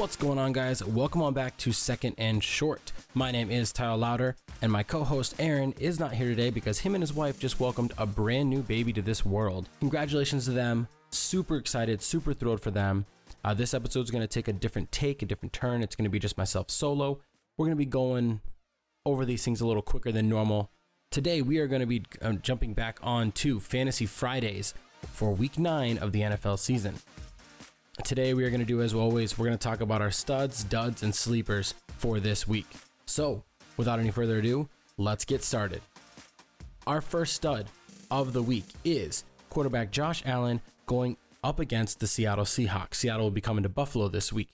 What's going on, guys? Welcome on back to Second and Short. My name is Tyler Louder, and my co host Aaron is not here today because him and his wife just welcomed a brand new baby to this world. Congratulations to them. Super excited, super thrilled for them. Uh, this episode is going to take a different take, a different turn. It's going to be just myself solo. We're going to be going over these things a little quicker than normal. Today, we are going to be um, jumping back on to Fantasy Fridays for week nine of the NFL season. Today, we are going to do as always, we're going to talk about our studs, duds, and sleepers for this week. So, without any further ado, let's get started. Our first stud of the week is quarterback Josh Allen going up against the Seattle Seahawks. Seattle will be coming to Buffalo this week.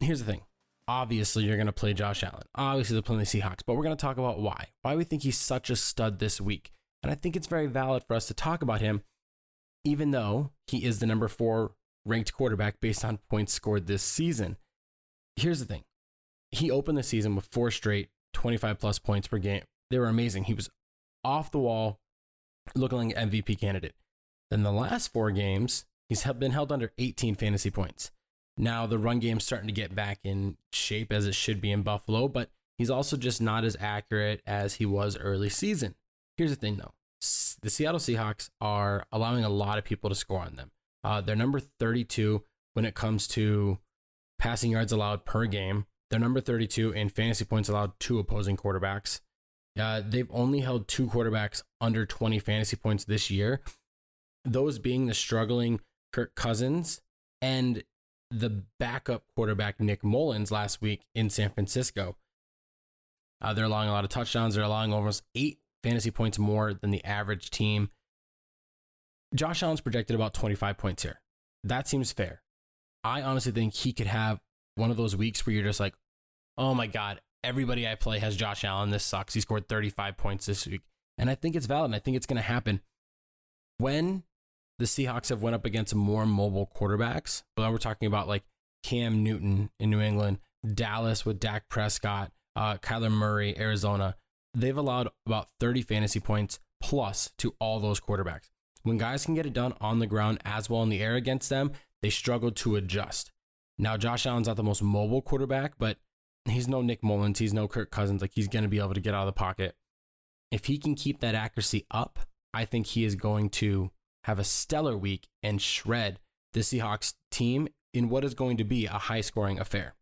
Here's the thing. Obviously, you're going to play Josh Allen. Obviously, they're playing the Seahawks, but we're going to talk about why. Why we think he's such a stud this week. And I think it's very valid for us to talk about him, even though he is the number four ranked quarterback based on points scored this season. Here's the thing he opened the season with four straight 25 plus points per game. They were amazing. He was off the wall, looking like an MVP candidate. Then the last four games, he's been held under 18 fantasy points. Now the run game's starting to get back in shape as it should be in Buffalo, but he's also just not as accurate as he was early season. Here's the thing though. The Seattle Seahawks are allowing a lot of people to score on them. Uh, they're number 32 when it comes to passing yards allowed per game. They're number 32 in fantasy points allowed to opposing quarterbacks. Uh, they've only held two quarterbacks under 20 fantasy points this year, those being the struggling Kirk Cousins and the backup quarterback Nick Mullens last week in San Francisco. Uh, they're allowing a lot of touchdowns. They're allowing almost eight fantasy points more than the average team. Josh Allen's projected about 25 points here. That seems fair. I honestly think he could have one of those weeks where you're just like, oh my God, everybody I play has Josh Allen. This sucks. He scored 35 points this week. And I think it's valid. And I think it's going to happen. When the Seahawks have went up against more mobile quarterbacks, but we're talking about like Cam Newton in New England, Dallas with Dak Prescott, uh, Kyler Murray, Arizona, they've allowed about 30 fantasy points plus to all those quarterbacks. When guys can get it done on the ground as well in the air against them, they struggle to adjust. Now, Josh Allen's not the most mobile quarterback, but he's no Nick Mullens. He's no Kirk Cousins. Like, he's going to be able to get out of the pocket. If he can keep that accuracy up, I think he is going to have a stellar week and shred the Seahawks team in what is going to be a high scoring affair.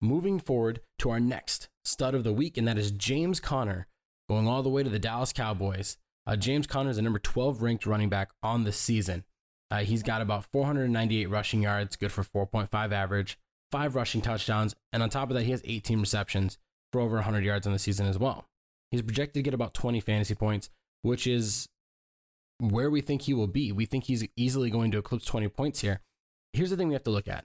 Moving forward to our next stud of the week, and that is James Conner going all the way to the Dallas Cowboys. Uh, James Conner is the number 12 ranked running back on the season. Uh, he's got about 498 rushing yards, good for 4.5 average, five rushing touchdowns, and on top of that, he has 18 receptions for over 100 yards on the season as well. He's projected to get about 20 fantasy points, which is where we think he will be. We think he's easily going to eclipse 20 points here. Here's the thing we have to look at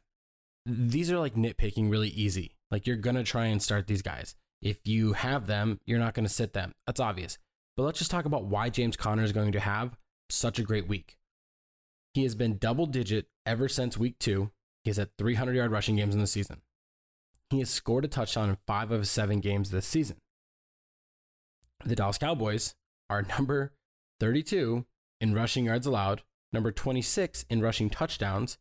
these are like nitpicking really easy. Like you're going to try and start these guys. If you have them, you're not going to sit them. That's obvious. But let's just talk about why James Conner is going to have such a great week. He has been double digit ever since week two. He has had 300 yard rushing games in the season. He has scored a touchdown in five of his seven games this season. The Dallas Cowboys are number 32 in rushing yards allowed, number 26 in rushing touchdowns,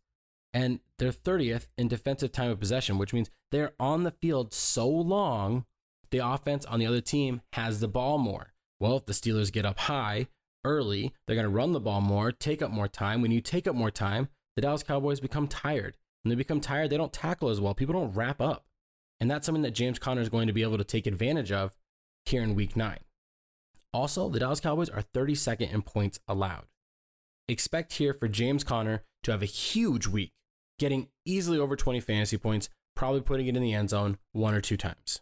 and they're 30th in defensive time of possession, which means they're on the field so long, the offense on the other team has the ball more. Well, if the Steelers get up high early, they're going to run the ball more, take up more time. When you take up more time, the Dallas Cowboys become tired. When they become tired, they don't tackle as well. People don't wrap up. And that's something that James Conner is going to be able to take advantage of here in week nine. Also, the Dallas Cowboys are 32nd in points allowed. Expect here for James Conner to have a huge week, getting easily over 20 fantasy points, probably putting it in the end zone one or two times.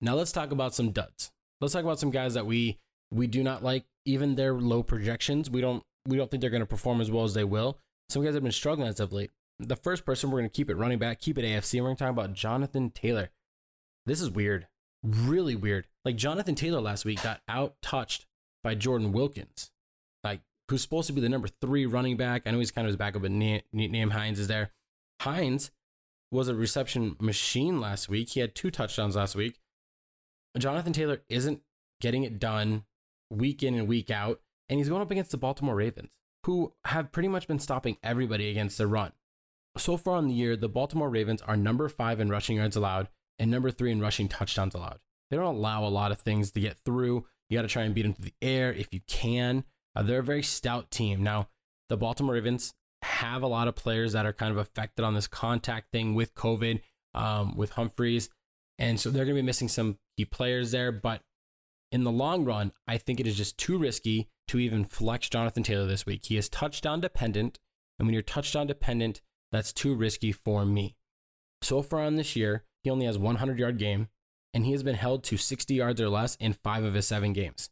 Now let's talk about some duds let's talk about some guys that we we do not like even their low projections. We don't we don't think they're going to perform as well as they will. Some guys have been struggling as of late. The first person we're going to keep it running back, keep it AFC. We're going to talk about Jonathan Taylor. This is weird, really weird. Like Jonathan Taylor last week got out touched by Jordan Wilkins, like who's supposed to be the number three running back. I know he's kind of his backup, but Nyheim Hines is there. Hines was a reception machine last week. He had two touchdowns last week. Jonathan Taylor isn't getting it done week in and week out, and he's going up against the Baltimore Ravens, who have pretty much been stopping everybody against the run. So far in the year, the Baltimore Ravens are number five in rushing yards allowed and number three in rushing touchdowns allowed. They don't allow a lot of things to get through. You got to try and beat them to the air if you can. Uh, they're a very stout team. Now, the Baltimore Ravens have a lot of players that are kind of affected on this contact thing with COVID, um, with Humphreys. And so they're going to be missing some key players there. But in the long run, I think it is just too risky to even flex Jonathan Taylor this week. He is touchdown dependent. And when you're touchdown dependent, that's too risky for me. So far on this year, he only has 100 yard game, and he has been held to 60 yards or less in five of his seven games.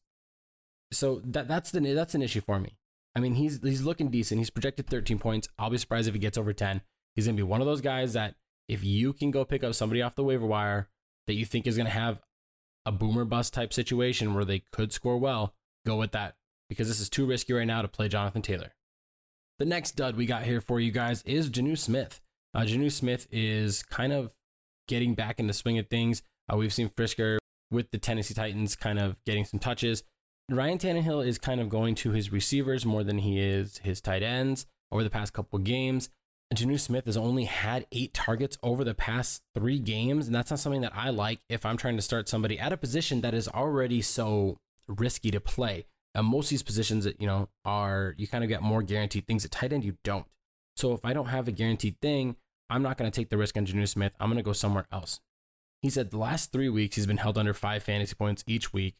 So that, that's, the, that's an issue for me. I mean, he's, he's looking decent. He's projected 13 points. I'll be surprised if he gets over 10. He's going to be one of those guys that if you can go pick up somebody off the waiver wire that you think is going to have a boomer bust type situation where they could score well, go with that because this is too risky right now to play Jonathan Taylor. The next dud we got here for you guys is Jonnu Smith. Uh, Jonnu Smith is kind of getting back in the swing of things. Uh, we've seen Firkser with the Tennessee Titans kind of getting some touches. Ryan Tannehill is kind of going to his receivers more than he is his tight ends over the past couple of games. Jonnu Smith has only had eight targets over the past three games, and that's not something that I like if I'm trying to start somebody at a position that is already so risky to play. And most of these positions that you know are you kind of get more guaranteed things. At tight end, you don't. So if I don't have a guaranteed thing, I'm not going to take the risk on Jonnu Smith. I'm going to go somewhere else. He said the last three weeks he's been held under five fantasy points each week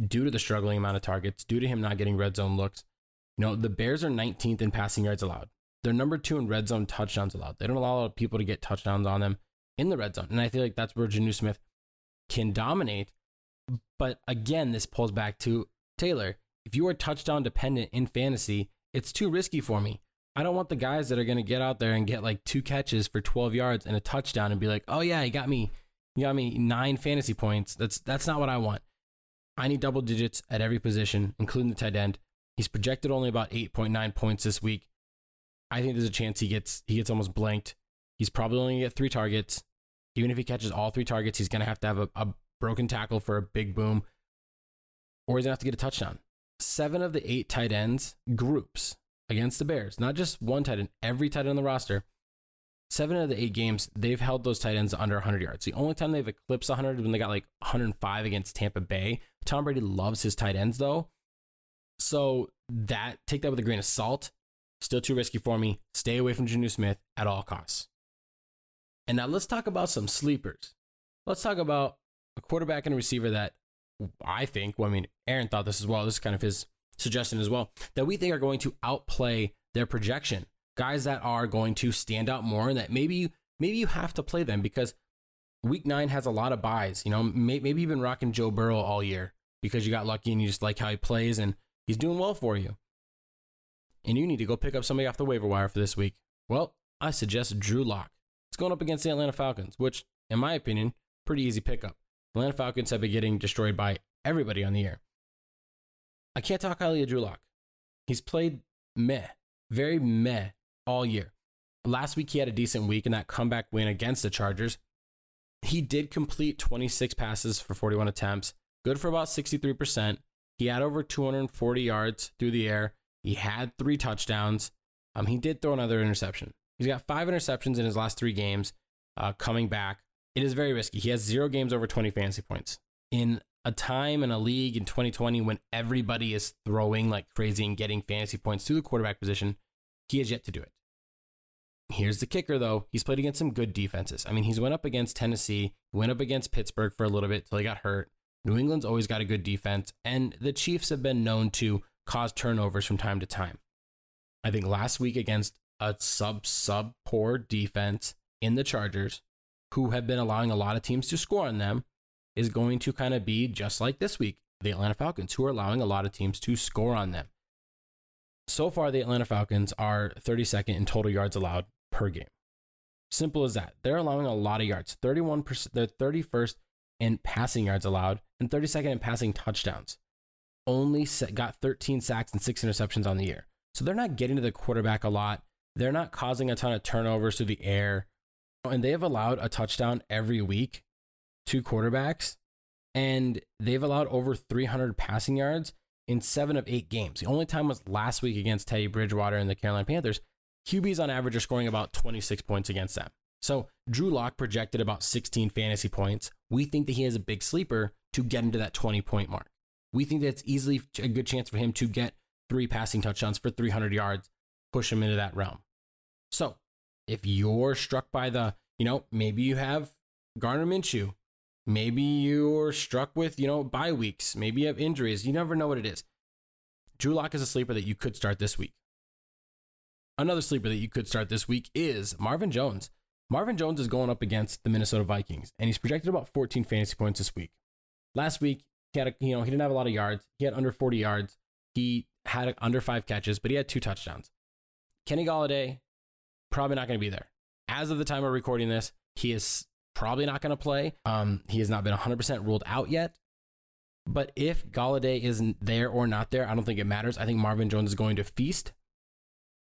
due to the struggling amount of targets, due to him not getting red zone looks. You know, the Bears are 19th in passing yards allowed. They're number two in red zone touchdowns allowed. They don't allow a lot of people to get touchdowns on them in the red zone. And I feel like that's where Jonnu Smith can dominate. But again, this pulls back to Taylor. If you are touchdown dependent in fantasy, it's too risky for me. I don't want the guys that are going to get out there and get like two catches for 12 yards and a touchdown and be like, "Oh yeah, he got me, he got me nine fantasy points." That's that's not what I want. I need double digits at every position, including the tight end. He's projected only about 8.9 points this week. I think there's a chance he gets he gets almost blanked. He's probably only gonna get three targets. Even if he catches all three targets, he's gonna have to have a, a broken tackle for a big boom, or he's gonna have to get a touchdown. Seven of the eight tight ends groups against the Bears, not just one tight end, every tight end on the roster. Seven of the eight games, they've held those tight ends under 100 yards. The only time they've eclipsed 100 is when they got like 105 against Tampa Bay. Tom Brady loves his tight ends though. So that take that with a grain of salt. Still too risky for me. Stay away from Jonnu Smith at all costs. And now let's talk about some sleepers. Let's talk about a quarterback and a receiver that I think, well, I mean, Aaron thought this as well. This is kind of his suggestion as well, that we think are going to outplay their projection. Guys that are going to stand out more and that maybe maybe you have to play them because week nine has a lot of buys. You know, maybe you've been rocking Joe Burrow all year because you got lucky and you just like how he plays and he's doing well for you and you need to go pick up somebody off the waiver wire for this week, well, I suggest Drew Lock. It's going up against the Atlanta Falcons, which, in my opinion, pretty easy pickup. Atlanta Falcons have been getting destroyed by everybody on the year. I can't talk highly of Drew Lock. He's played meh, very meh all year. Last week he had a decent week in that comeback win against the Chargers. He did complete 26 passes for 41 attempts, good for about 63%. He had over 240 yards through the air he had three touchdowns. Um, he did throw another interception. He's got five interceptions in his last three games. Uh, coming back, it is very risky. He has zero games over 20 fantasy points in a time in a league in 2020 when everybody is throwing like crazy and getting fantasy points to the quarterback position. He has yet to do it. Here's the kicker, though. He's played against some good defenses. I mean, he's went up against Tennessee, went up against Pittsburgh for a little bit till he got hurt. New England's always got a good defense, and the Chiefs have been known to cause turnovers from time to time. I think last week against a sub sub poor defense in the Chargers, who have been allowing a lot of teams to score on them, is going to kind of be just like this week, the Atlanta Falcons, who are allowing a lot of teams to score on them. So far, the Atlanta Falcons are 32nd in total yards allowed per game. Simple as that. They're allowing a lot of yards. 31%, they're 31st in passing yards allowed and 32nd in passing touchdowns only got 13 sacks and six interceptions on the year. So they're not getting to the quarterback a lot. They're not causing a ton of turnovers through the air. And they have allowed a touchdown every week to quarterbacks. And they've allowed over 300 passing yards in seven of eight games. The only time was last week against Teddy Bridgewater and the Carolina Panthers. QBs on average are scoring about 26 points against them. So Drew Lock projected about 16 fantasy points. We think that he has a big sleeper to get into that 20 point mark. We think that it's easily a good chance for him to get three passing touchdowns for 300 yards, push him into that realm. So if you're struck by the, you know, maybe you have Gardner Minshew, maybe you're struck with, you know, bye weeks, maybe you have injuries, you never know what it is. Drew Lock is a sleeper that you could start this week. Another sleeper that you could start this week is Marvin Jones. Marvin Jones is going up against the Minnesota Vikings, and he's projected about 14 fantasy points this week. Last week, he had a, you know he didn't have a lot of yards. He had under 40 yards. He had under five catches, but he had two touchdowns. Kenny Golladay probably not going to be there. As of the time of recording this, he is probably not going to play. Um, he has not been 100% ruled out yet. But if Golladay isn't there or not there, I don't think it matters. I think Marvin Jones is going to feast.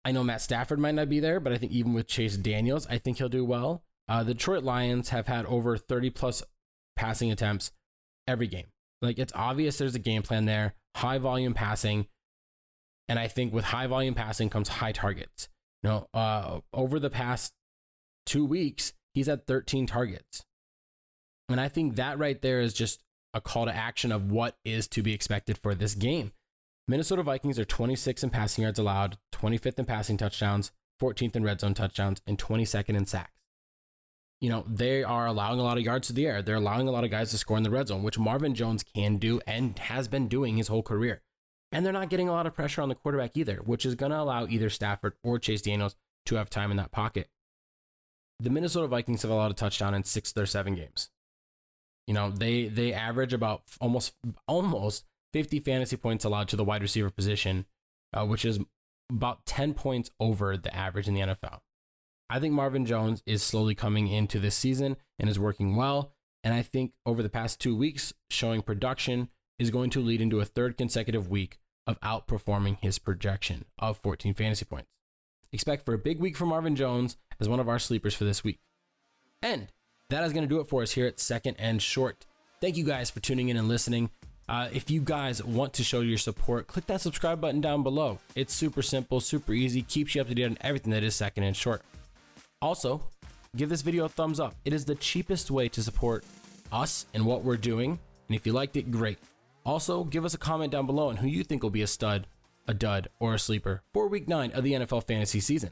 I know Matt Stafford might not be there, but I think even with Chase Daniels, I think he'll do well. Uh, the Detroit Lions have had over 30 plus passing attempts every game. Like it's obvious there's a game plan there, high volume passing. And I think with high volume passing comes high targets. You know, uh, over the past two weeks, he's had 13 targets. And I think that right there is just a call to action of what is to be expected for this game. Minnesota Vikings are 26 in passing yards allowed, 25th in passing touchdowns, 14th in red zone touchdowns, and 22nd in sacks. You know, they are allowing a lot of yards to the air. They're allowing a lot of guys to score in the red zone, which Marvin Jones can do and has been doing his whole career. And they're not getting a lot of pressure on the quarterback either, which is going to allow either Stafford or Chase Daniels to have time in that pocket. The Minnesota Vikings have allowed a touchdown in six of their seven games. You know, they they average about almost almost 50 fantasy points allowed to the wide receiver position, uh, which is about 10 points over the average in the NFL. I think Marvin Jones is slowly coming into this season and is working well. And I think over the past two weeks, showing production is going to lead into a third consecutive week of outperforming his projection of 14 fantasy points. Expect for a big week for Marvin Jones as one of our sleepers for this week. And that is going to do it for us here at Second and Short. Thank you guys for tuning in and listening. Uh, if you guys want to show your support, click that subscribe button down below. It's super simple, super easy, keeps you up to date on everything that is second and short. Also, give this video a thumbs up. It is the cheapest way to support us and what we're doing. And if you liked it, great. Also, give us a comment down below on who you think will be a stud, a dud, or a sleeper for week nine of the NFL fantasy season.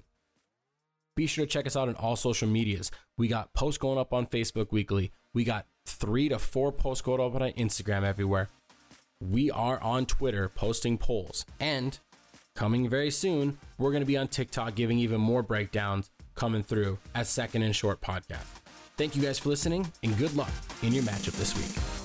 Be sure to check us out on all social medias. We got posts going up on Facebook weekly. We got three to four posts going up on Instagram everywhere we are on Twitter posting polls. And coming very soon, we're going to be on TikTok giving even more breakdowns coming through at Second and Short Podcast. Thank you guys for listening and good luck in your matchup this week.